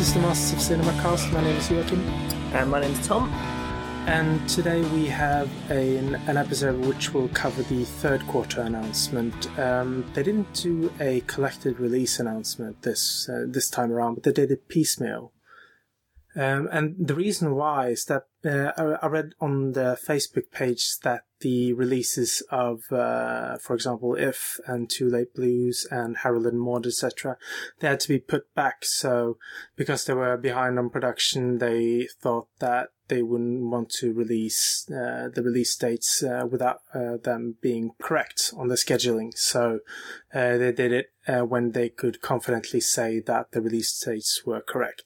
This is the Masters of Cinema cast. My name is Joachim. And my name is Tom. And today we have a, an episode which will cover the third quarter announcement. Um, they didn't do a collected release announcement this uh, this time around, but they did it piecemeal. Um, and the reason why is that uh, I, I read on the Facebook page that the releases of, uh, for example, If and Too Late Blues and Harold and Maude, etc., they had to be put back. So because they were behind on production, they thought that they wouldn't want to release uh, the release dates uh, without uh, them being correct on the scheduling. So uh, they did it uh, when they could confidently say that the release dates were correct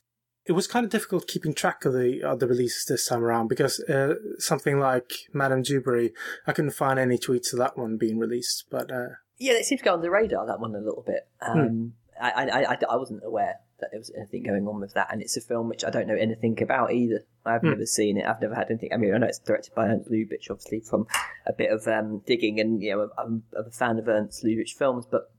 it was kind of difficult keeping track of the of the releases this time around because uh, something like Madame Dubarry, I couldn't find any tweets of that one being released. But uh, yeah, it seems to go on the radar that one a little bit. Hmm. Um, I, I, I, I wasn't aware that there was anything going on with that, and it's a film which I don't know anything about either. I've Hmm. never seen it. I've never had anything. I mean, I know it's directed by Ernst Lubitsch, obviously from a bit of um, digging, and you know, I'm, I'm a fan of Ernst Lubitsch films, but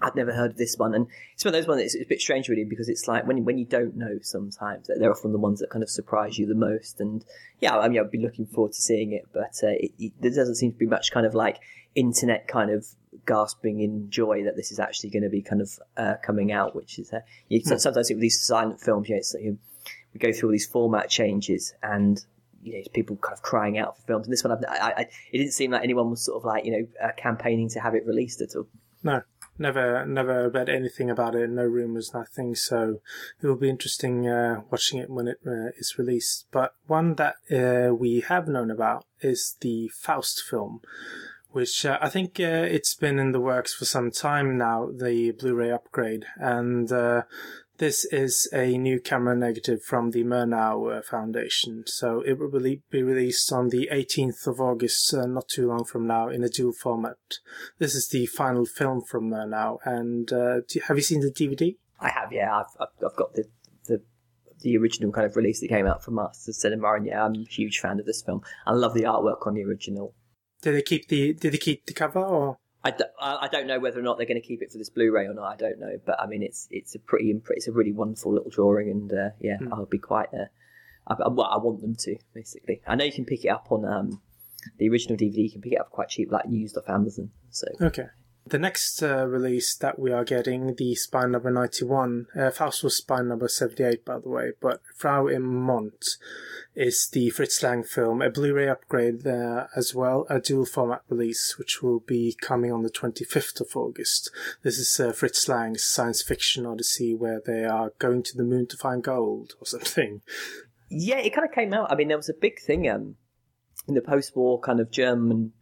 I'd never heard of this one, and it's one of those ones. It's a bit strange, really, because it's like when when you don't know, sometimes they're often the ones that kind of surprise you the most. And yeah, I mean, I'd be looking forward to seeing it, but uh, it, it, there doesn't seem to be much kind of like internet kind of gasping in joy that this is actually going to be kind of uh, coming out. Which is uh, you, sometimes with these silent films, you know, it's like, you, we go through all these format changes and you know, people kind of crying out for films. And this one, I, I, it didn't seem like anyone was sort of like, you know, uh, campaigning to have it released at all. no, never never read anything about it. No rumors, nothing. So it will be interesting uh, watching it when it uh, is released. But one that uh, we have known about is the Faust film. Which uh, I think uh, it's been in the works for some time now, the Blu-ray upgrade, and uh, this is a new camera negative from the Murnau uh, Foundation. So it will be released on the 18th of August, uh, not too long from now, in a dual format. This is the final film from Murnau. And uh, do, have you seen the DVD? I have, yeah. I've, I've, I've got the, the the original kind of release that came out from Masters of Cinema, and yeah, I'm a huge fan of this film. I love the artwork on the original. Did they keep the Did they keep the cover or? I, d- I I don't know whether or not they're going to keep it for this Blu-ray or not. I don't know, but I mean, it's it's a pretty it's a really wonderful little drawing, and uh, yeah, I'll be quite. Uh, I, I, well, I want them to basically. I know you can pick it up on um, the original DVD. You can pick it up quite cheap, like used off Amazon. So Okay. The next uh, release that we are getting, the Spine number 91, uh, Faust was Spine number 78, by the way, but Frau im Mond is the Fritz Lang film, a Blu-ray upgrade uh, as well, a dual format release, which will be coming on the 25th of August. This is uh, Fritz Lang's science fiction odyssey where they are going to the moon to find gold or something. yeah, it kind of came out. I mean, there was a big thing um, in the post-war kind of German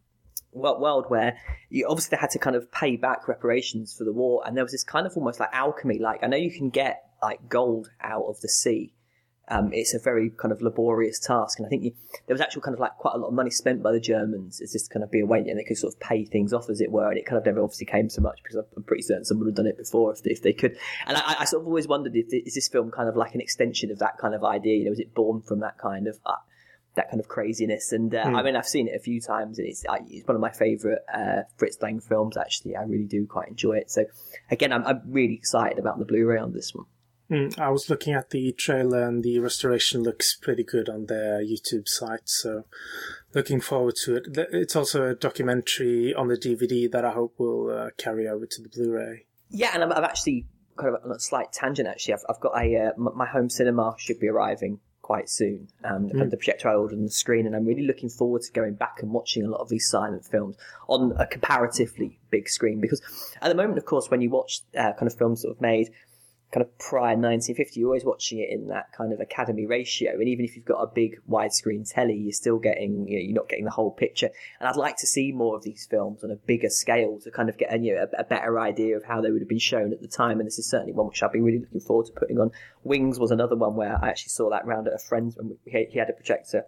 world where you obviously had to kind of pay back reparations for the war, and there was this kind of almost like alchemy. Like I know you can get like gold out of the sea. Um, it's a very kind of laborious task, and I think you, there was actual kind of like quite a lot of money spent by the Germans. It's just kind of be a way, and they could sort of pay things off as it were, and it kind of never obviously came so much because I'm pretty certain someone would have done it before if they, if they could. And I, I sort of always wondered if is this film kind of like an extension of that kind of idea? You know, was it born from that kind of uh, that kind of craziness? And uh, I mean, I've seen it a few times, and it's, it's one of my favourite uh, Fritz Lang films. Actually, I really do quite enjoy it. So again, I'm, I'm really excited about the Blu-ray on this one. Mm, I was looking at the trailer and the restoration looks pretty good on their YouTube site, so looking forward to it. It's also a documentary on the DVD that I hope will uh, carry over to the Blu-ray. Yeah, and I'm, I'm actually kind of on a slight tangent. Actually, I've, I've got a uh, my home cinema should be arriving quite soon. Um, the- the projector I ordered on the screen, and I'm really looking forward to going back and watching a lot of these silent films on a comparatively big screen. Because at the moment, of course, when you watch uh, kind of films that have made kind of prior 1950, you're always watching it in that kind of academy ratio. And even if you've got a big widescreen telly, you're still getting, you know, you're not getting the whole picture. And I'd like to see more of these films on a bigger scale to kind of get a, you know, a, a better idea of how they would have been shown at the time. And this is certainly one which I've been really looking forward to putting on. Wings was another one where I actually saw that round at a friend's when we, he had a projector.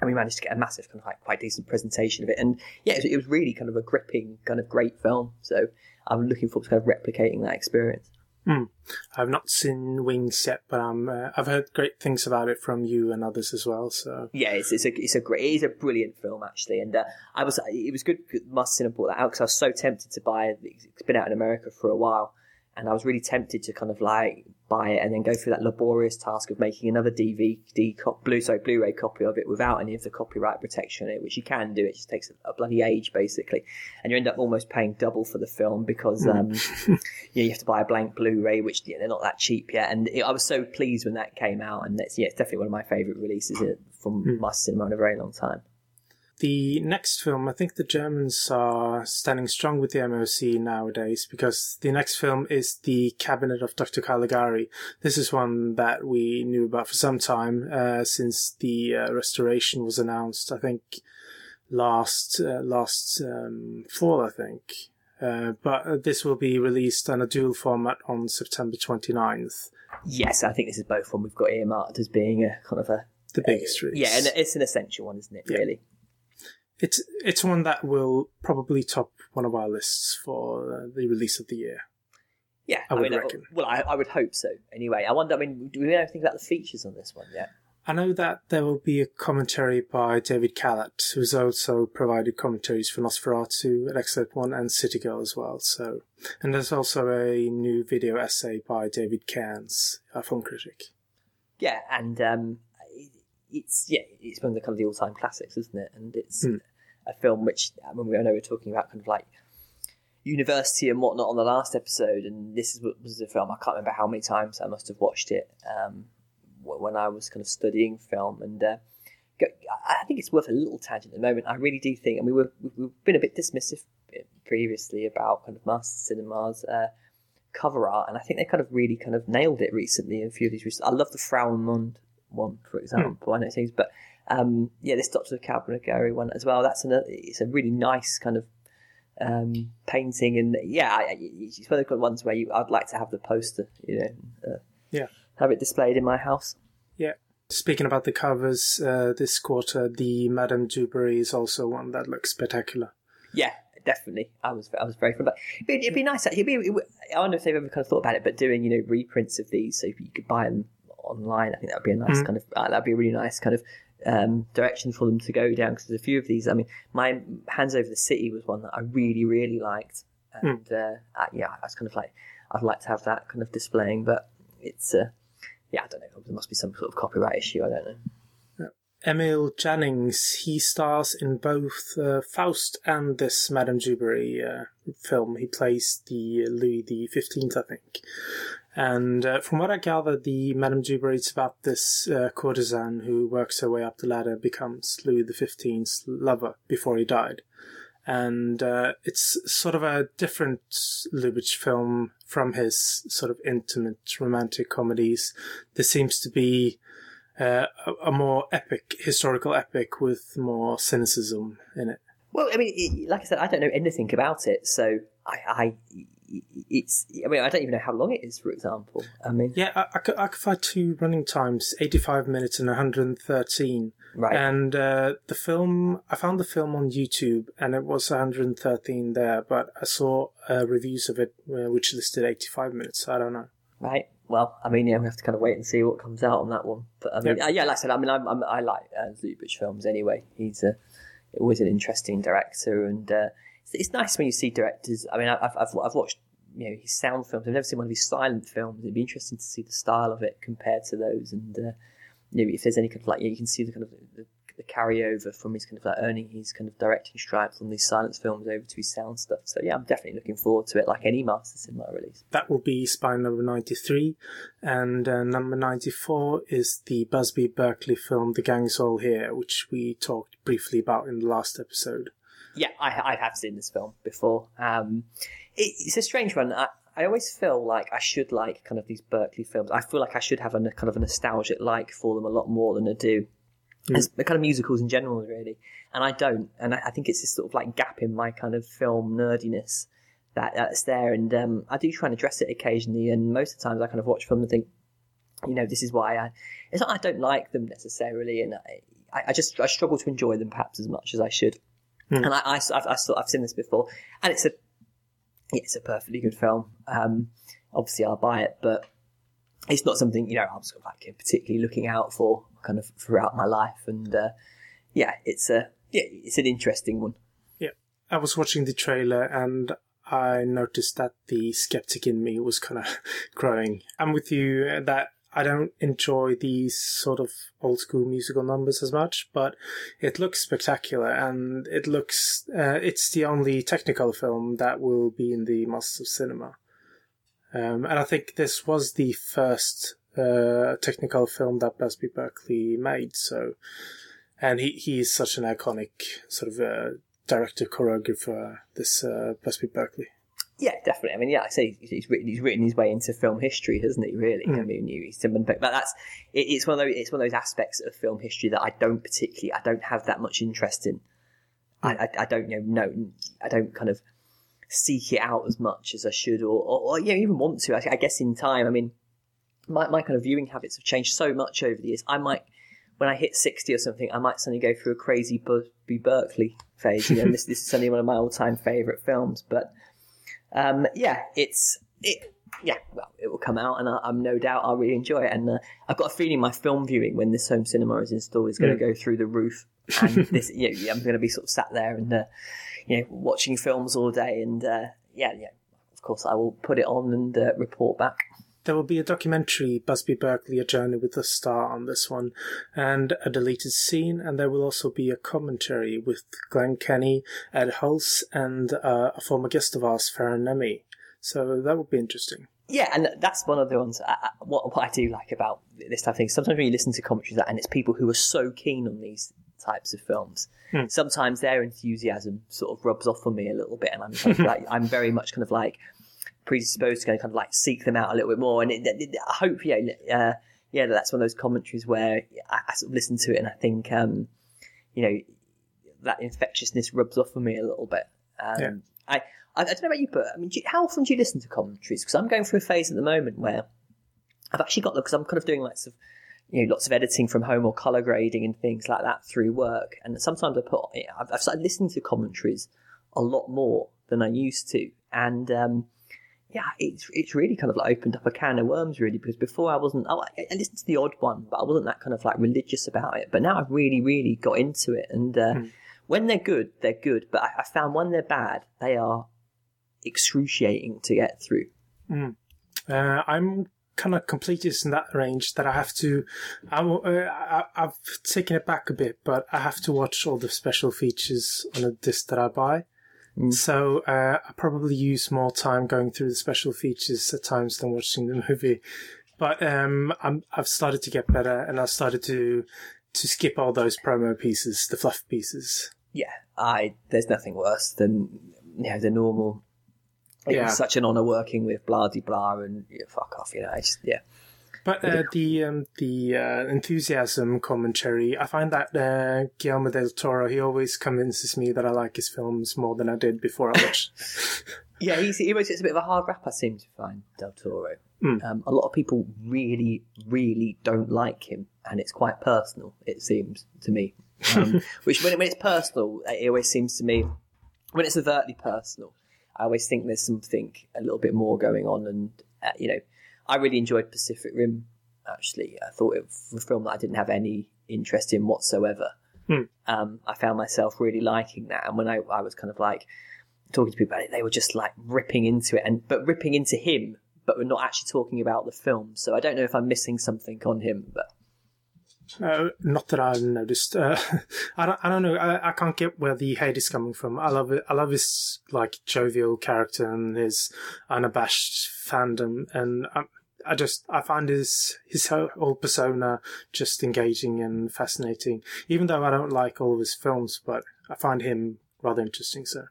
And we managed to get a massive, kind of like quite decent presentation of it. And yeah, it was, it was really kind of a gripping, kind of great film. So I'm looking forward to kind of replicating that experience. I've not seen Wings yet, but I'm, uh, I've heard great things about it from you and others as well. So Yeah, it's, it's a it's a great it is a brilliant film actually, and uh, I was it was good. Master Cinema brought that out because I was so tempted to buy. it. It's been out in America for a while, and I was really tempted to kind of like buy it and then go through that laborious task of making another DVD cop, blue sorry Blu-ray copy of it without any of the copyright protection in it, which you can do. It just takes a, a bloody age basically, and you end up almost paying double for the film because um, you, know, you have to buy a blank Blu-ray, which yeah, they're not that cheap yet. And it, I was so pleased when that came out, and it's yeah, it's definitely one of my favourite releases uh, from mm. my cinema in a very long time. The next film, I think the Germans are standing strong with the MOC nowadays because the next film is The Cabinet of Dr. Caligari. This is one that we knew about for some time uh, since the uh, restoration was announced, I think last uh, last um, fall, I think. Uh, but this will be released on a dual format on September 29th. Yes, I think this is both one we've got earmarked as being a kind of a the biggest release. Yeah, and it's an essential one, isn't it? Yeah. Really it's it's one that will probably top one of our lists for uh, the release of the year. Yeah, I, I would mean, uh, reckon. well, I, I, would hope so. Anyway, I wonder. I mean, do we know anything about the features on this one yet? I know that there will be a commentary by David Kalat, who's also provided commentaries for Nosferatu, excellent one, and City Girl as well. So, and there's also a new video essay by David Cairns, a film critic. Yeah, and um, it's yeah, it's one of the kind of the all-time classics, isn't it? And it's Mm. a film which I mean, I know we are talking about kind of like university and whatnot on the last episode, and this is what was a film I can't remember how many times I must have watched it um, when I was kind of studying film, and uh, I think it's worth a little tangent at the moment. I really do think, and we were we've been a bit dismissive previously about kind of Master Cinema's uh, cover art, and I think they kind of really kind of nailed it recently in a few of these. Recent, I love the Frau im Mond one, for example. I know things, but um, yeah, this Doctor Caligari one as well. That's an, it's a really nice kind of um, painting, and yeah, it's one of the ones where you I'd like to have the poster, you know, uh, yeah, have it displayed in my house. Yeah. Speaking about the covers, uh, this quarter, the Madame Dubarry is also one that looks spectacular. Yeah, definitely. I was I was very fun, but it'd be, it'd be nice. It'd be, it, I wonder if they've ever kind of thought about it, but doing you know reprints of these so you could buy them online. I think that would be a nice mm-hmm. kind of uh, that'd be a really nice kind of um, direction for them to go down because there's a few of these. I mean, my Hands Over the City was one that I really really liked, and mm. uh, yeah, I was kind of like I'd like to have that kind of displaying, but it's uh, yeah, I don't know. There must be some sort of copyright issue. I don't know. Emil Jannings, he stars in both uh, Faust and this Madame Barry uh, film. He plays the Louis the Fifteenth, I think. And uh, from what I gather, the Madame Barry is about this uh, courtesan who works her way up the ladder, becomes Louis XV's lover before he died. And uh, it's sort of a different Lubitsch film from his sort of intimate romantic comedies. There seems to be uh, a, more epic, historical epic with more cynicism in it. Well, I mean, like I said, I don't know anything about it, so I, I it's. I mean, I don't even know how long it is. For example, I mean, yeah, I, I, could, I could find two running times: eighty-five minutes and one hundred and thirteen. Right. And uh, the film, I found the film on YouTube, and it was one hundred and thirteen there, but I saw uh, reviews of it uh, which listed eighty-five minutes. So I don't know. Right. Well, I mean, yeah, we have to kind of wait and see what comes out on that one. But I mean, yeah, uh, yeah like I said, I mean, I'm, I'm, i like uh, Lubitsch films anyway. He's a, always an interesting director, and uh, it's, it's, nice when you see directors. I mean, I've, I've, I've watched you know his sound films. I've never seen one of his silent films. It'd be interesting to see the style of it compared to those, and uh, you know if there's any kind of like you, you can see the kind of the, the carryover from his kind of like earning his kind of directing stripes on these silence films over to his sound stuff. So yeah, I'm definitely looking forward to it, like any Master Cinema release. That will be Spine number 93, and uh, number 94 is the Busby Berkeley film The Gang's All Here, which we talked briefly about in the last episode. Yeah, I, I have seen this film before. Um, it, it's a strange one. I, I always feel like I should like kind of these Berkeley films. I feel like I should have a kind of a nostalgic like for them a lot more than I do mm. as kind of musicals in general, really. And I don't, and I, I, think it's this sort of like gap in my kind of film nerdiness that that's there. And um, I do try and address it occasionally, and most of the times I kind of watch film and think, you know, this is why I. It's not I don't like them necessarily, and I, I just I struggle to enjoy them perhaps as much as I should. Mm. And I, I, I've, I've, I've seen this before, and it's a it's a perfectly good film. Um, obviously, I'll buy it, but it's not something you know I'm sort of like particularly looking out for kind of throughout my life. And uh, yeah, it's a yeah, it's an interesting one. Yeah, I was watching the trailer and I noticed that the skeptic in me was kind of growing. I'm with you that I don't enjoy these sort of old school musical numbers as much, but it looks spectacular and it looks, uh, it's the only technical film that will be in the Masters of Cinema. Um, and I think this was the first, uh, technical film that Busby Berkeley made, so, and he, he is such an iconic sort of, uh, director choreographer, this, uh, Busby Berkeley. Yeah, definitely. I mean, yeah, I say he's written he's written his way into film history, hasn't he? Really, mm. I mean, he's but that's it, it's one of those it's one of those aspects of film history that I don't particularly I don't have that much interest in. Mm. I, I, I don't you know know I don't kind of seek it out as much as I should, or or, or you know, even want to. I, I guess in time, I mean, my my kind of viewing habits have changed so much over the years. I might when I hit 60 or something, I might suddenly go through a crazy Busby Berkeley phase. You know, this, this is suddenly one of my all time favourite films. But um, yeah, it's it. Yeah, well, it will come out, and I, am no doubt I'll really enjoy it. And uh, I've got a feeling my film viewing when this home cinema is installed is going to go through the roof. And this, you know, I'm going to be sort of sat there and uh, you know watching films all day. And uh, yeah, yeah, of course I will put it on and uh, report back. There will be a documentary, Busby Berkeley, A Journey with the Star, on this one, and a deleted scene, and there will also be a commentary with Glenn Kenny, Ed Hulse, and uh, a former guest of ours, Farran Nehme. So that would be interesting. Yeah, and that's one of the ones. I, what, what I do like about this type of thing. Sometimes when you listen to commentaries, and it's people who are so keen on these types of films. Hmm. Sometimes their enthusiasm sort of rubs off on me a little bit, and I'm kind of like, I'm very much kind of like, predisposed to kind of like seek them out a little bit more. And it, it, I hope, yeah, uh, yeah, that's one of those commentaries where I, I, sort of listen to it and I think, um, you know, that infectiousness rubs off on me a little bit. Um, yeah. I, I, I, don't know about you, but I mean, you, how often do you listen to commentaries? Because I'm going through a phase at the moment where I've actually got because I'm kind of doing lots of you know lots of editing from home or color grading and things like that through work, and sometimes I put I've, I've started listening to commentaries a lot more than I used to, and um, yeah, it's it's really kind of like opened up a can of worms, really, because before I wasn't. Oh, I, I listened to the odd one, but I wasn't that kind of like religious about it. But now I've really, really got into it, and uh, mm. when they're good, they're good. But I, I, found when they're bad, they are excruciating to get through. Mm. Uh, I'm kind of completist in that range that I have to. I, uh, I, have taken it back a bit, but I have to watch all the special features on a disc that I buy. Mm. So uh, I probably use more time going through the special features at times than watching the movie. But um, I'm, I've started to get better, and I've started to to skip all those promo pieces, the fluff pieces. Yeah, I there's nothing worse than you know the normal. It yeah. was such an honour working with blah blah and yeah, fuck off, you know. I just yeah. But uh, the um, the uh, enthusiasm commentary, I find that uh, Guillermo del Toro, he always convinces me that I like his films more than I did before I watched. yeah, he's, he always gets a bit of a hard rap. I seem to find del Toro. Mm. Um, a lot of people really, really don't like him, and it's quite personal. It seems to me. Um, which when, when it's personal, it always seems to me when it's overtly personal. I always think there's something a little bit more going on, and uh, you know, I really enjoyed Pacific Rim. Actually, I thought it was a film that I didn't have any interest in whatsoever. Hmm. Um, I found myself really liking that, and when I, I was kind of like talking to people about it, they were just like ripping into it, and but ripping into him, but we're not actually talking about the film. So I don't know if I'm missing something on him, but. Uh, not that I've noticed. Uh, I don't. I don't know. I, I can't get where the hate is coming from. I love it. I love his like jovial character and his unabashed fandom, and I, I just I find his his whole persona just engaging and fascinating. Even though I don't like all of his films, but I find him rather interesting. So.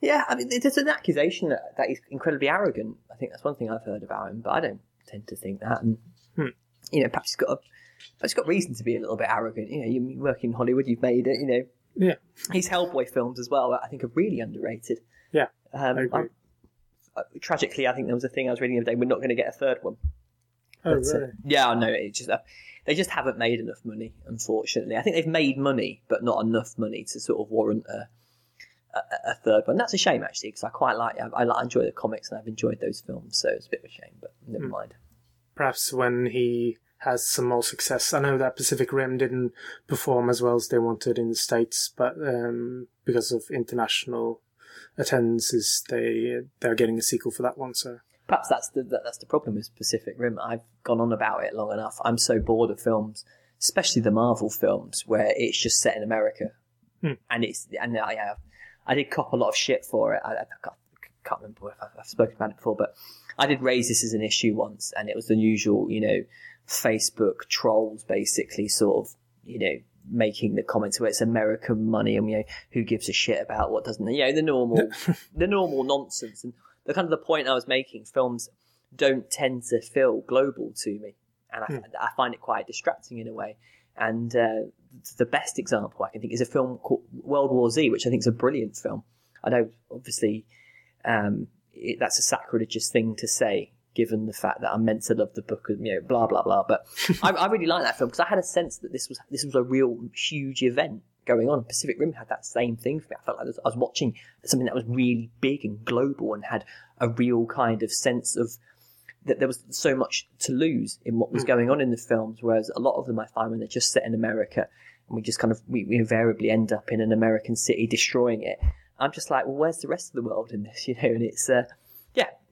Yeah, I mean, there's an accusation that, that he's incredibly arrogant. I think that's one thing I've heard about him, but I don't tend to think that. And hmm. you know, perhaps he's got a, he's got reason to be a little bit arrogant. You know, you work in Hollywood, you've made it. You know, yeah. His Hellboy films as well, I think, are really underrated. Yeah, um, I agree. Uh, tragically, I think there was a thing I was reading the other day. We're not going to get a third one. Oh, but, uh, really? Uh, yeah, I know. It just uh, they just haven't made enough money, unfortunately. I think they've made money, but not enough money to sort of warrant a, a, a third one. That's a shame, actually, because I quite like I, I, enjoy the comics and I've enjoyed those films, so it's a bit of a shame, but never mm. mind. Perhaps when he has some more success. I know that Pacific Rim didn't perform as well as they wanted in the States, but um, because of international attends is they they're getting a sequel for that one. So perhaps that's the that's the problem with Pacific Rim. I've gone on about it long enough. I'm so bored of films, especially the Marvel films, where it's just set in America, Hmm. and it's and I have I did cop a lot of shit for it. I, I can't, can't remember if I've, I've spoken about it before, but I did raise this as an issue once, and it was the usual, you know, Facebook trolls basically sort of, you know, making the comments where it's American money and you know who gives a shit about what doesn't you know the normal the normal nonsense. And the kind of the point I was making films don't tend to feel global to me. And I, I find it quite distracting in a way. And uh, the best example I can think is a film called World War Z which I think is a brilliant film. I know obviously um, it, that's a sacrilegious thing to say given the fact that I'm meant to love the book and you know blah blah blah. But I, I really like that film because I had a sense that this was this was a real huge event going on. Pacific Rim had that same thing for me. I felt like I was, I was watching something that was really big and global and had a real kind of sense of that there was so much to lose in what was going on in the films. Whereas a lot of them I find when they're just set in America and we just kind of we, we invariably end up in an American city destroying it. I'm just like, well, where's the rest of the world in this? You know, and it's uh,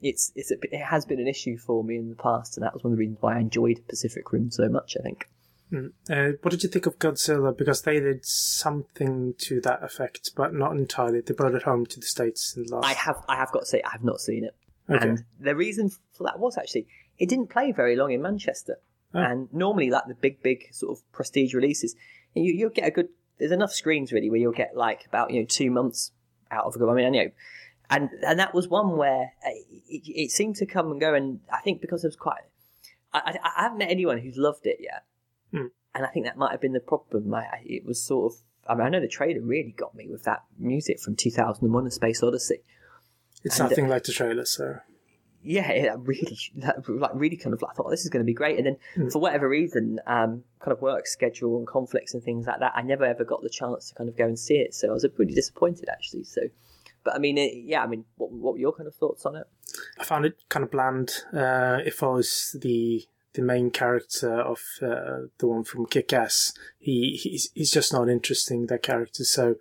it's it's a, it has been an issue for me in the past, and that was one of the reasons why I enjoyed Pacific Rim so much. I think. Uh, what did you think of Godzilla? Because they did something to that effect, but not entirely. They brought it home to the states in the last. I have I have got to say I have not seen it, Okay. and the reason for that was actually it didn't play very long in Manchester, Oh. and normally like the big big sort of prestige releases, you you'll get a good. There's enough screens really where you'll get like about you know two months out of a good. I mean, you know, and and that was one where uh, it, it seemed to come and go, and I think because it was quite. I, I, I haven't met anyone who's loved it yet, Hmm. and I think that might have been the problem. I, I- it was sort of. I mean, I know the trailer really got me with that music from 2001: A Space Odyssey. it's and- nothing like the trailer, so Yeah, it really, that, like, really kind of like, I thought this is going to be great, and then Hmm. for whatever reason, um, kind of work schedule and conflicts and things like that, I never ever got the chance to kind of go and see it. So I was pretty disappointed actually. So, but I mean, it, yeah, I mean, what, what were your kind of thoughts on it? I found it kind of bland. Uh, it follows the the main character of uh, the one from Kick Ass. He he's, he's just not interesting that character. So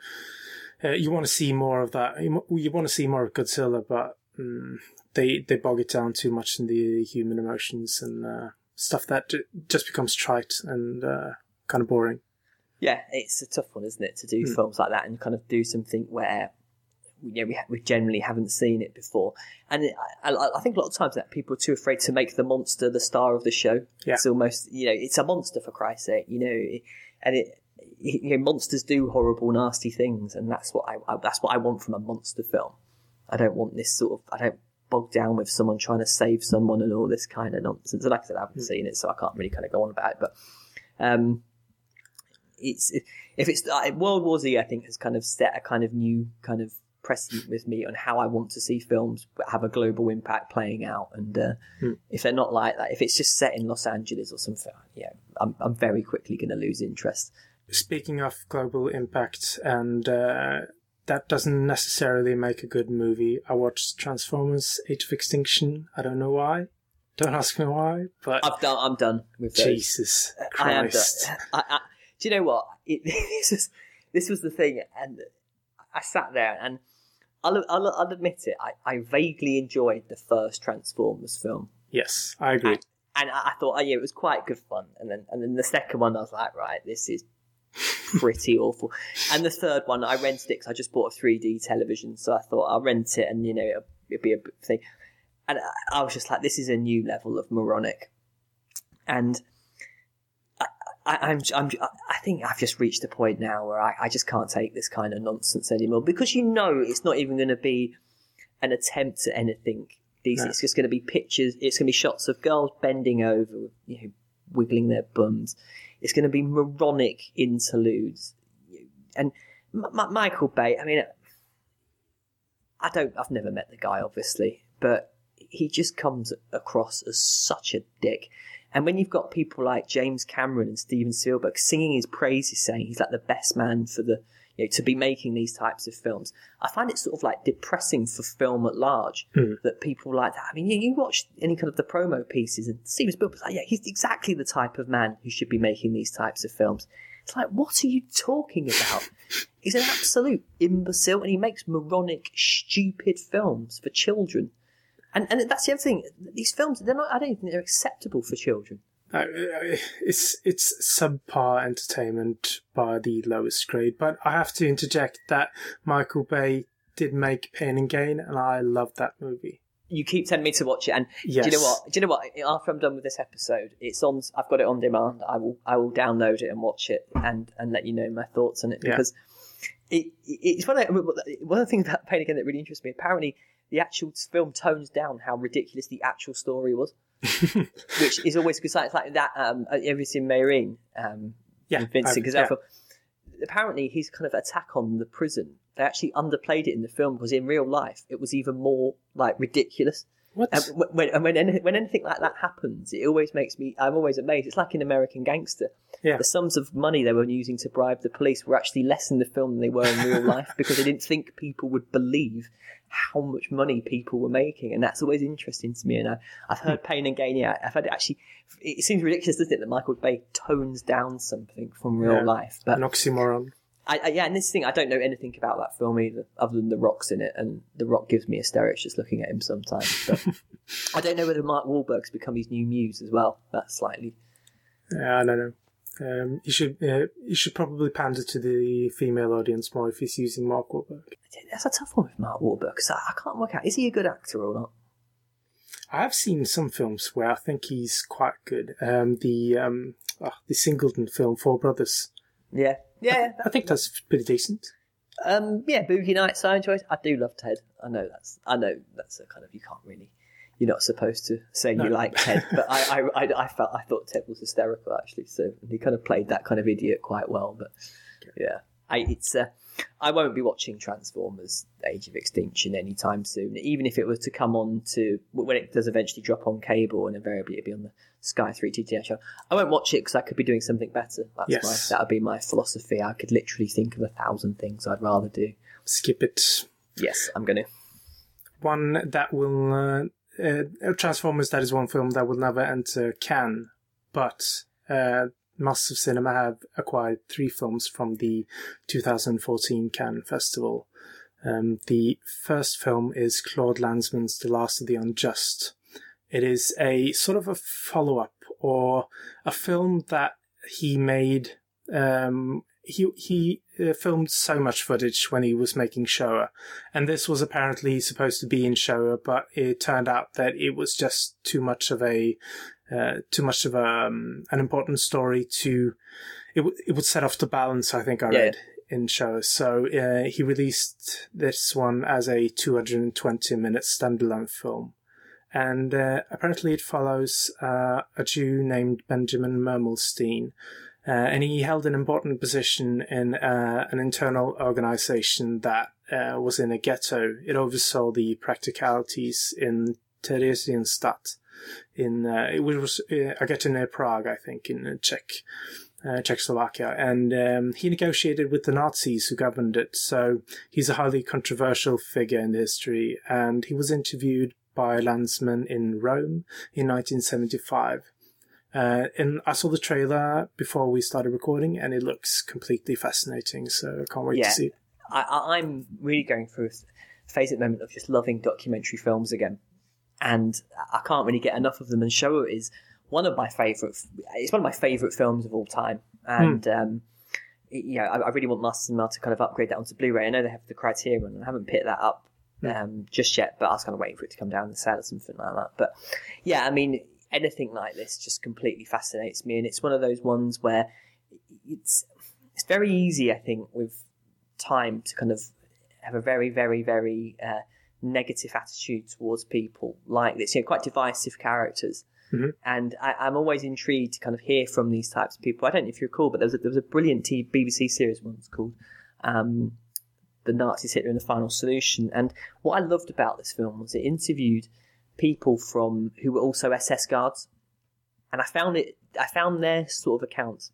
uh, you want to see more of that. You, you want to see more of Godzilla, but um, they they bog it down too much in the human emotions and uh, stuff that ju- just becomes trite and uh, kind of boring. Yeah, it's a tough one, isn't it, to do Hmm. films like that and kind of do something where know, we, ha- we generally haven't seen it before. And it, I, I think a lot of times that people are too afraid to make the monster the star of the show. Yeah. It's almost, you know, it's a monster for Christ's sake, you know, and it, you know, monsters do horrible, nasty things, and that's what I, I that's what I want from a monster film. I don't want this sort of, I don't bog down with someone trying to save someone and all this kind of nonsense. And like I said, I haven't seen it, so I can't really kind of go on about it. But um, it's if it's uh, World War Z, I think has kind of set a kind of new kind of precedent with me on how I want to see films have a global impact playing out. And uh, Hmm. if they're not like that, if it's just set in Los Angeles or something, yeah, I'm I'm very quickly going to lose interest. Speaking of global impact, and uh, that doesn't necessarily make a good movie. I watched Transformers: Age of Extinction. I don't know why. Don't ask me why, but I've done. I'm done with those. Jesus I am done. Christ. I, I, do you know what? It, this was this was the thing, and I sat there and I'll I'll, I'll admit it. I, I vaguely enjoyed the first Transformers film. Yes, I agree. and I, I thought, oh yeah, it was quite good fun. And then, and then the second one, I was like, right, this is pretty awful. And the third one, I rented it because I just bought a 3D television, so I thought I'll rent it, and you know, it'll, it'll be a thing. And I, I was just like, this is a new level of moronic, and. I, I, I'm, I'm, I think I've just reached a point now where I, I just can't take this kind of nonsense anymore because you know it's not even going to be an attempt at anything decent. No. It's just going to be pictures. It's going to be shots of girls bending over, you know, wiggling their bums. It's going to be moronic interludes. And M- M- Michael Bay, I mean, I don't, I've never met the guy, obviously, but he just comes across as such a dick. And when you've got people like James Cameron and Steven Spielberg singing his praises, saying he's like the best man for the, you know, to be making these types of films, I find it sort of like depressing for film at large Hmm. that people like that. I mean, you, you watch any kind of the promo pieces, and Steven Spielberg's like, yeah, he's exactly the type of man who should be making these types of films. It's like, what are you talking about? He's an absolute imbecile, and he makes moronic, stupid films for children. And and that's the other thing. These films, they're not. I don't think they're acceptable for children. Uh, it's it's subpar entertainment by the lowest grade. But I have to interject that Michael Bay did make Pain and Gain, and I love that movie. You keep telling me to watch it, and Yes. do you know what? Do you know what? After I'm done with this episode, it's on. I've got it on demand. I will. I will download it and watch it, and and let you know my thoughts on it because it, it it's one of one of the things about Pain and Gain that really interests me. Apparently, the actual film tones down how ridiculous the actual story was, which is always because It's like that. Um, everything Mayreen, um, Yeah, Vincent I've- yeah. Apparently, his kind of attack on the prison. They actually underplayed it in the film because in real life it was even more like ridiculous. What? And when and when, any, when anything like that happens, it always makes me. I'm always amazed. It's like in American Gangster. Yeah. The sums of money they were using to bribe the police were actually less in the film than they were in real life because they didn't think people would believe how much money people were making, and that's always interesting to me. And I, I've heard hmm. Pain and Gain. Yeah, I've heard it actually. It seems ridiculous, doesn't it, that Michael Bay tones down something from real Yeah. life, but An oxymoron. I, I, yeah, and this thing, I don't know anything about that film either, other than The Rock's in it, and The Rock gives me hysterics just looking at him sometimes. But I don't know whether Mark Wahlberg's become his new muse as well. That's slightly. Yeah, I don't know. Um, you should uh, you should probably pander to the female audience more if he's using Mark Wahlberg. That's a tough one with Mark Wahlberg because I, I can't work out is he a good actor or not. I have seen some films where I think he's quite good. Um, the um, oh, the Singleton film, Four Brothers. Yeah, yeah, I think that's pretty decent. um, yeah. Boogie Nights, I enjoy. I do love Ted. I know that's. I know that's a kind of you can't really. You're not supposed to say No. you like Ted, but I, I, I, I felt I thought Ted was hysterical actually. So he kind of played that kind of idiot quite well. But yeah, I, it's. Uh, I won't be watching Transformers: Age of Extinction anytime soon. Even if it was to come on to when it does eventually drop on cable, and invariably it'll be on the Sky Three TTS show. I won't watch it because I could be doing something better. That's Yes. my, that would be my philosophy. I could literally think of a thousand things I'd rather do. Skip it. Yes, I'm gonna. One that will uh, uh, Transformers. That is one film that will never enter Cannes, but uh, Massive Cinema have acquired three films from the 2014 Cannes Festival. Um, the first film is Claude Lanzmann's The Last of the Unjust. It is a sort of a follow up or a film that he made. Um, he he uh, filmed so much footage when he was making Shoah, and this was apparently supposed to be in Shoah, but it turned out that it was just too much of a uh, too much of a, um, an important story to it. W- it would set off the balance. I think I Yeah. read in Shoah, so uh, he released this one as a 220 minute standalone film. And uh, apparently, it follows uh, a Jew named Benjamin Murmelstein, uh, and he held an important position in uh, an internal organization that uh, was in a ghetto. It oversaw the practicalities in Theresienstadt, in uh, it was uh, a ghetto near Prague, I think, in Czech. Uh, Czechoslovakia, and um, he negotiated with the Nazis who governed it. So he's a highly controversial figure in history, and he was interviewed by Lanzmann in Rome in 1975. Uh, and I saw the trailer before we started recording, and it looks completely fascinating. So I can't wait Yeah. to see it. I, I'm really going through a phase at the moment of just loving documentary films again, and I can't really get enough of them. And Shoah is one of my favorite. It's one of my favorite films of all time, and um, it- you know, I, I really want Master Cinema to kind of upgrade that onto Blu-ray. I know they have the Criterion, and I haven't picked that up um, just yet, but I was kind of waiting for it to come down the sale or something like that. But yeah, I mean, anything like this just completely fascinates me, and it's one of those ones where it's it's very easy, I think, with time to kind of have a very, very, very uh, negative attitude towards people like this. You know, quite divisive characters. Mhm. And I, I'm always intrigued to kind of hear from these types of people. I don't know if you recall, but there was a, there was a brilliant T- BBC series once called um, "The Nazis Hitler and the Final Solution." And what I loved about this film was it interviewed people from who were also SS guards, and I found it. I found their sort of accounts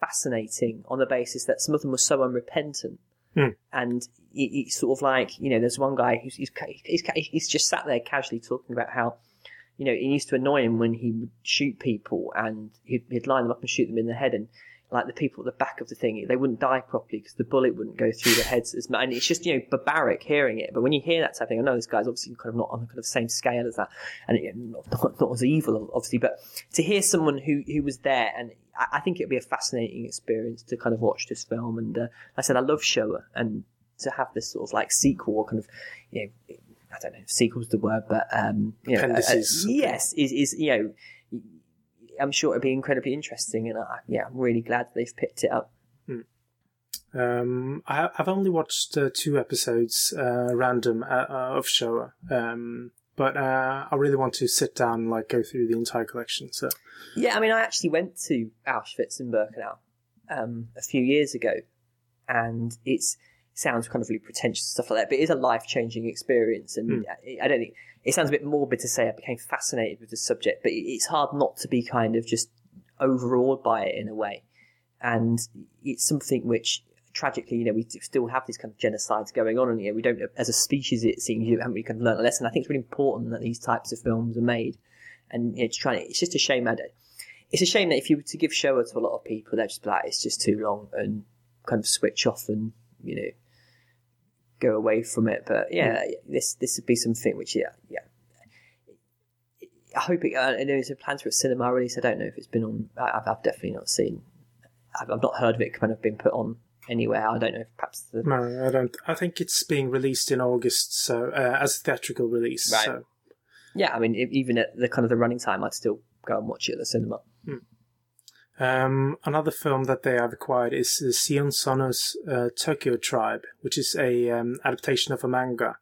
fascinating on the basis that some of them were so unrepentant. Hmm. And he, he's sort of like, you know, there's one guy who's he's, he's, he's just sat there casually talking about how, you know, it used to annoy him when he would shoot people and he'd, he'd line them up and shoot them in the head. And like the people at the back of the thing, they wouldn't die properly because the bullet wouldn't go through their heads as much. And it's just, you know, barbaric hearing it. But when you hear that type of thing, I know this guy's obviously kind of not on the kind of same scale as that. And not, not, not, as evil, obviously. But to hear someone who, who was there, and I, I think it'd be a fascinating experience to kind of watch this film. And uh, like I said, I love Shoah. And to have this sort of like sequel or kind of, you know, I don't know if sequel's the word, but, um, you know, uh, uh, yes, is, is, you know, I'm sure it'll be incredibly interesting, and I, yeah, I'm really glad they've picked it up. Hmm. Um, I, have only watched uh, two episodes uh, random uh, uh of Shoah, um, but uh, I really want to sit down and like go through the entire collection. So yeah, I mean, I actually went to Auschwitz and Birkenau um, a few years ago, and it's it sounds kind of really pretentious stuff like that, but it is a life changing experience, and mm. I don't think it sounds a bit morbid to say I became fascinated with the subject, but it's hard not to be kind of just overawed by it in a way. And it's something which, tragically, you know, we still have these kind of genocides going on, and you know, we don't, as a species, it seems, you haven't really kind of learned a lesson. I think it's really important that these types of films are made, and you know. It's just a shame that it's a shame that if you were to give Shoah to a lot of people, they'd just be like, it's just too long, and kind of switch off and you know go away from it. But yeah, mm. this this would be something which yeah yeah. I hope it. I know there's a plans for a cinema release. I don't know if it's been on. I've, I've definitely not seen. I've, I've, not heard of it kind of been put on anywhere. I don't know if perhaps. The... No, I don't. I think it's being released in August, so uh, as a theatrical release. Right. So. Yeah, I mean, even at the kind of the running time, I'd still go and watch it at the cinema. Um, another film that they have acquired is Sion Sono's uh, Tokyo Tribe, which is a um, adaptation of a manga,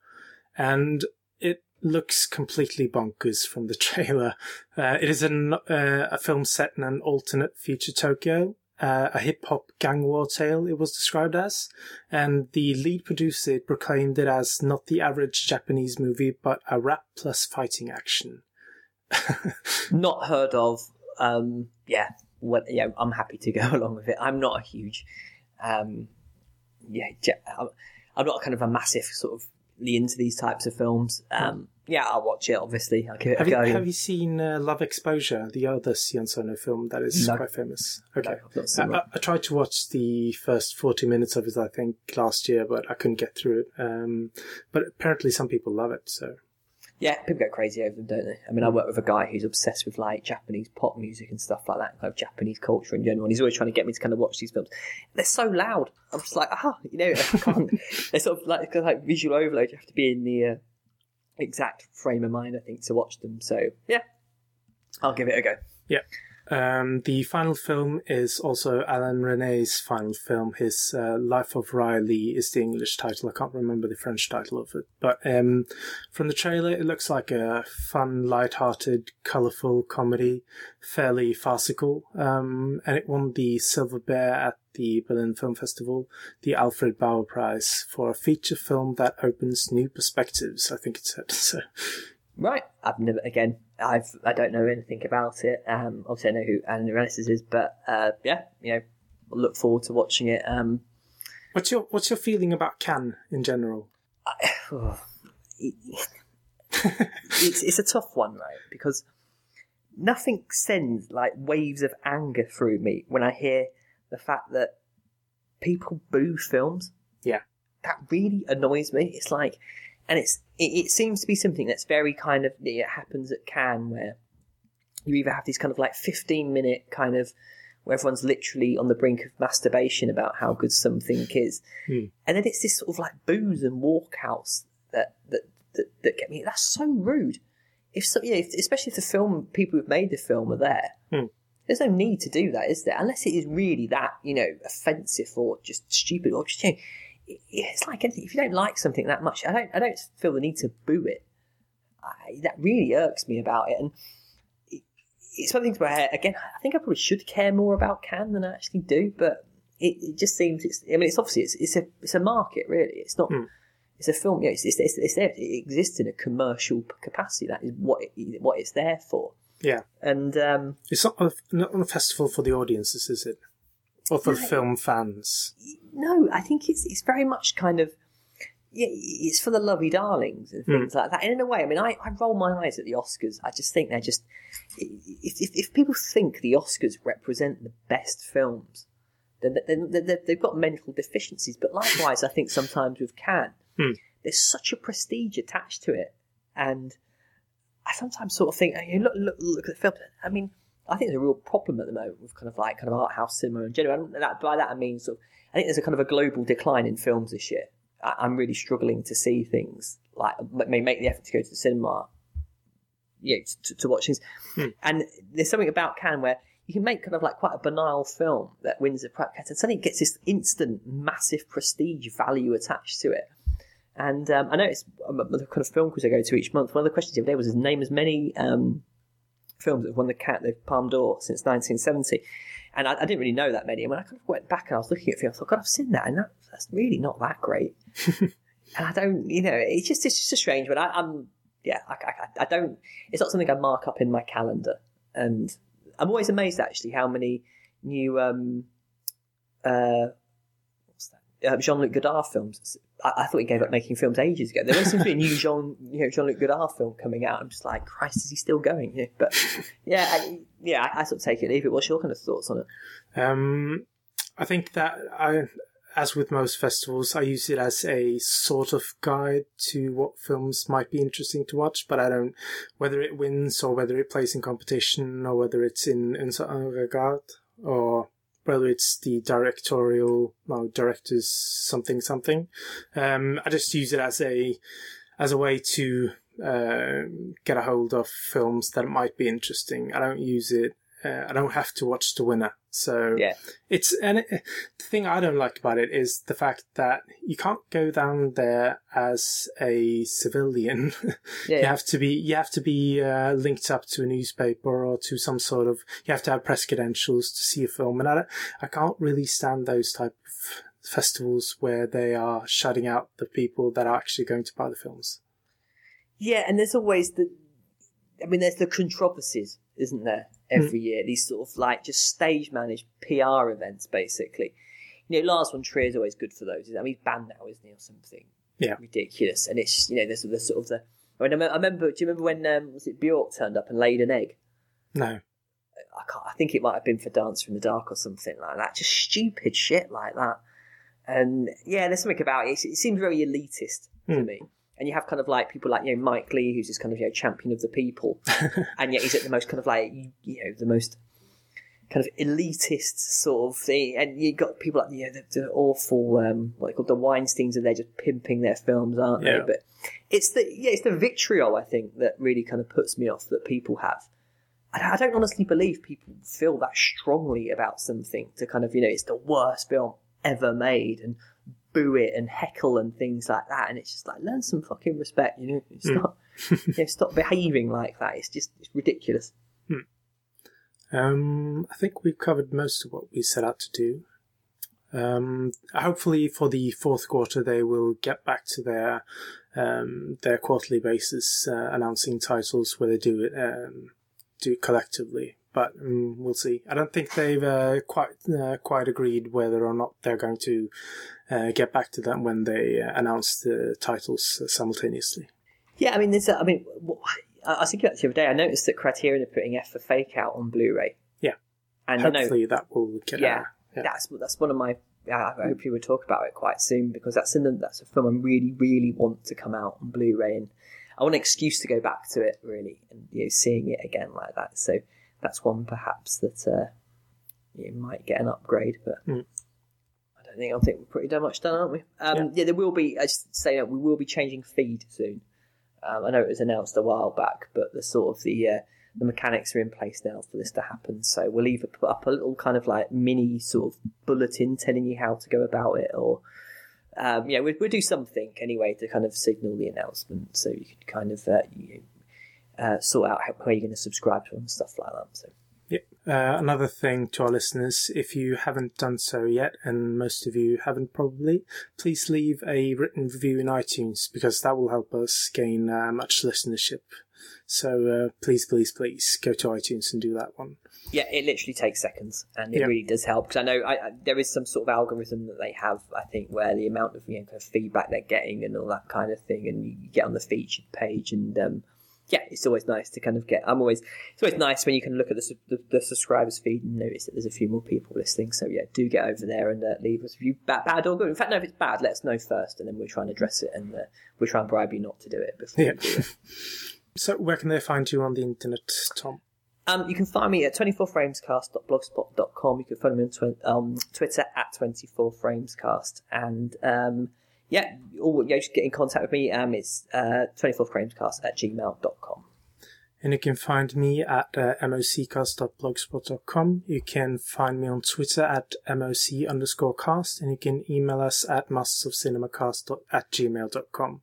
and it looks completely bonkers from the trailer. Uh, it is an, uh, a film set in an alternate future Tokyo, uh, a hip hop gang war tale. It was described as, and the lead producer proclaimed it as not the average Japanese movie, but a rap plus fighting action. not heard of. Um, yeah, what, yeah, I'm happy to go along with it. I'm not a huge, um, yeah, I'm not kind of a massive sort of into these types of films. Um, yeah, I'll watch it. Obviously, I'll give it have a go. You, have you seen uh, Love Exposure, the other Sion Sono film that is no. quite famous? Okay, no, I, I, tried to watch the first forty minutes of it, I think, last year, but I couldn't get through it. Um, but apparently, some people love it. So yeah, people go crazy over them, don't they? I mean, I work with a guy who's obsessed with like Japanese pop music and stuff like that, kind of Japanese culture in general. And he's always trying to get me to kind of watch these films. They're so loud. I'm just like, ah, you know, I can't. They're sort of like like visual overload. You have to be in the uh, exact frame of mind, I think, to watch them. So yeah, I'll give it a go. Yeah. Um, the final film is also Alain Resnais's final film. His uh, Life of Riley is the English title. I can't remember the French title of it. But um, from the trailer, it looks like a fun, light-hearted, colourful comedy, fairly farcical. Um, and it won the Silver Bear at the Berlin Film Festival, the Alfred Bauer Prize for a feature film that opens new perspectives. I think it said so. Right. I've never again. I've I don't know anything about it. Um, obviously I know who Alain Resnais is, but uh, yeah, you know, look forward to watching it. Um, what's your What's your feeling about Cannes in general? I, oh, it, it's it's a tough one, right? Because nothing sends like waves of anger through me when I hear the fact that people boo films. Yeah, that really annoys me. It's like and it's it, it, seems to be something that's very kind of it happens at Cannes where you either have these kind of like 15 minute kind of where everyone's literally on the brink of masturbation about how good something is, hmm. and then it's this sort of like booze and walkouts that that that, that get me. That's so rude. If so, yeah, if, especially if the film people who've made the film are there. Hmm. There's no need to do that, is there? Unless it is really that, you know, offensive or just stupid or just, you know, it's like anything. If you don't like something that much, I don't. I don't feel the need to boo it. I, that really irks me about it, and it, it's one of the things where again, I think I probably should care more about Cannes than I actually do, but it, it just seems. It's. I mean, it's obviously it's, it's a it's a market really. It's not. Hmm. It's a film. Yeah, it's, it's, it's, it's there. It exists in a commercial capacity. That is what it, what it's there for. Yeah, and um, it's not a, not a festival for the audiences, is it? Or for no, film fans? No, I think it's it's very much kind of yeah, it's for the lovey darlings and things mm. like that. And in a way, I mean, I, I roll my eyes at the Oscars. I just think they're just if, if, if people think the Oscars represent the best films, then they've got mental deficiencies. But likewise, I think sometimes with Cannes, Hmm. there's such a prestige attached to it, and I sometimes sort of think, you know, look, look, look at the film. I mean, I think there's a real problem at the moment with kind of like kind of art house cinema in general. And that, by that I mean sort of, I think there's a kind of a global decline in films this year. I, I'm really struggling to see things like may make the effort to go to the cinema, yeah, to, to watch things. And there's something about Cannes where you can make kind of like quite a banal film that wins a Pratt and suddenly it gets this instant, massive prestige value attached to it. And um, I noticed um, the kind of film quiz I go to each month. One of the questions the other day was name as many um, films that have won the Cat the Palme d'Or since 1970. And I, I didn't really know that many. And when I kind of went back and I was looking at films, I thought, God, I've seen that, and that, that's really not that great. and I don't, you know, it's just it's just a strange one. I, I'm, yeah, I, I, I don't. It's not something I mark up in my calendar, and I'm always amazed actually how many new um, uh, what's that? Uh, Jean-Luc Godard films. I, I thought he gave up making films ages ago. There to be a new Jean, you know, Jean-Luc Godard film coming out. I'm just like, Christ, is he still going? Yeah, but yeah, I, yeah, I, I sort of take it, leave it. What's your kind of thoughts on it? Um, I think that I, as with most festivals, I use it as a sort of guide to what films might be interesting to watch, but I don't, whether it wins or whether it plays in competition or whether it's in, in regard or whether it's the directorial, director's something something. Um, I just use it as a, as a way to, uh, get a hold of films that might be interesting. I don't use it uh, I don't have to watch the winner. So Yeah. it's and it, the thing I don't like about it is the fact that you can't go down there as a civilian. Yeah. you have to be you have to be uh, linked up to a newspaper or to some sort of you have to have press credentials to see a film, and I I can't really stand those type of festivals where they are shutting out the people that are actually going to buy the films. Yeah, and there's always the. I mean, there's the controversies, isn't there? Every year, these sort of like just stage managed PR events, basically. You know, Lars von Trier is always good for those. I mean, he's banned now, isn't he, or something? Yeah. ridiculous. And it's you know, there's the sort of the. I, mean, I remember. Do you remember when um, was it Björk turned up and laid an egg? No, I can't. I think it might have been for Dancer in the Dark or something like that. Just stupid shit like that. And yeah, there's something about it. It seems very elitist to Hmm. me. And you have kind of like people like you know Mike Leigh, who's this kind of you know champion of the people, and yet he's at the most kind of like you, know the most kind of elitist sort of thing. And you got people like you know the, the awful um, what they call the Weinstein's, and they're just pimping their films, aren't Yeah. they? But it's the yeah, it's the vitriol I think that really kind of puts me off that people have. I I don't honestly believe people feel that strongly about something to kind of, you know, it's the worst film ever made and boo it and heckle and things like that. And it's just like, learn some fucking respect, you know, stop, you know, stop behaving like that. It's just, it's ridiculous. Um, I think we've covered most of what we set out to do. Um, hopefully, for the fourth quarter, they will get back to their um, their quarterly basis, uh, announcing titles where they do it um, do it collectively. But um, we'll see. I don't think they've uh, quite uh, quite agreed whether or not they're going to get back to that when they uh, announce the titles uh, simultaneously. Yeah, I mean, there's, I mean, I was thinking about the other day. I noticed that Criterion are putting F for Fake out on Blu-ray. Yeah. And I know Hopefully, that will get yeah, uh, yeah. that's that's one of my. I I hope you would talk about it quite soon because that's in the, that's a film I really really want to come out on Blu-ray and I want an excuse to go back to it really and you know seeing it again like that. So that's one perhaps that uh, you might get an upgrade, but. Mm. I think I think we're pretty damn much done, aren't we? Um, Yeah. yeah. there will be. I just say that we will be changing feed soon. Um, I know it was announced a while back, but the sort of the uh, the mechanics are in place now for this to happen. So we'll either put up a little kind of like mini sort of bulletin telling you how to go about it, or um, yeah, we'll, we'll do something anyway to kind of signal the announcement, so you could kind of uh, you know, uh, sort out how, where you're going to subscribe to and stuff like that. So Uh, another thing to our listeners, if you haven't done so yet, and most of you haven't probably, please leave a written review in iTunes because that will help us gain uh, much listenership. So uh, please, please, please go to iTunes and do that one. Yeah, it literally takes seconds, and it Yeah. really does help because I know I, I, there is some sort of algorithm that they have. I think where the amount of you know, kind of feedback they're getting and all that kind of thing, and you get on the featured page, and um, yeah, it's always nice to kind of get. I'm always it's always nice when you can look at the, the, the subscribers feed and notice that there's a few more people listening. So yeah, do get over there and uh, leave us a review, bad, bad or good. In fact, no, if it's bad, let us know first, and then we'll try and address it, and uh, we'll try and bribe you not to do it before Yeah. do it. So, where can they find you on the internet, Tom? Um, you can find me at 24framescast.blogspot.com. You can find me on tw- um, Twitter at 24framescast. And um, yeah, or, yeah, just get in contact with me. Um, it's uh, 24framescast at gmail.com. And you can find me at uh, moccast.blogspot.com. You can find me on Twitter at moc underscore cast, and you can email us at mastersofcinemacast at gmail.com.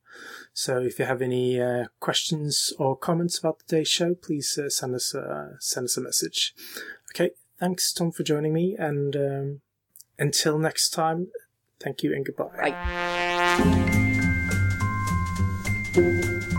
So if you have any uh, questions or comments about today's show, please uh, send us a, send us a message. Okay, thanks Tom for joining me, and um, until next time, thank you and goodbye. Bye. Thank you.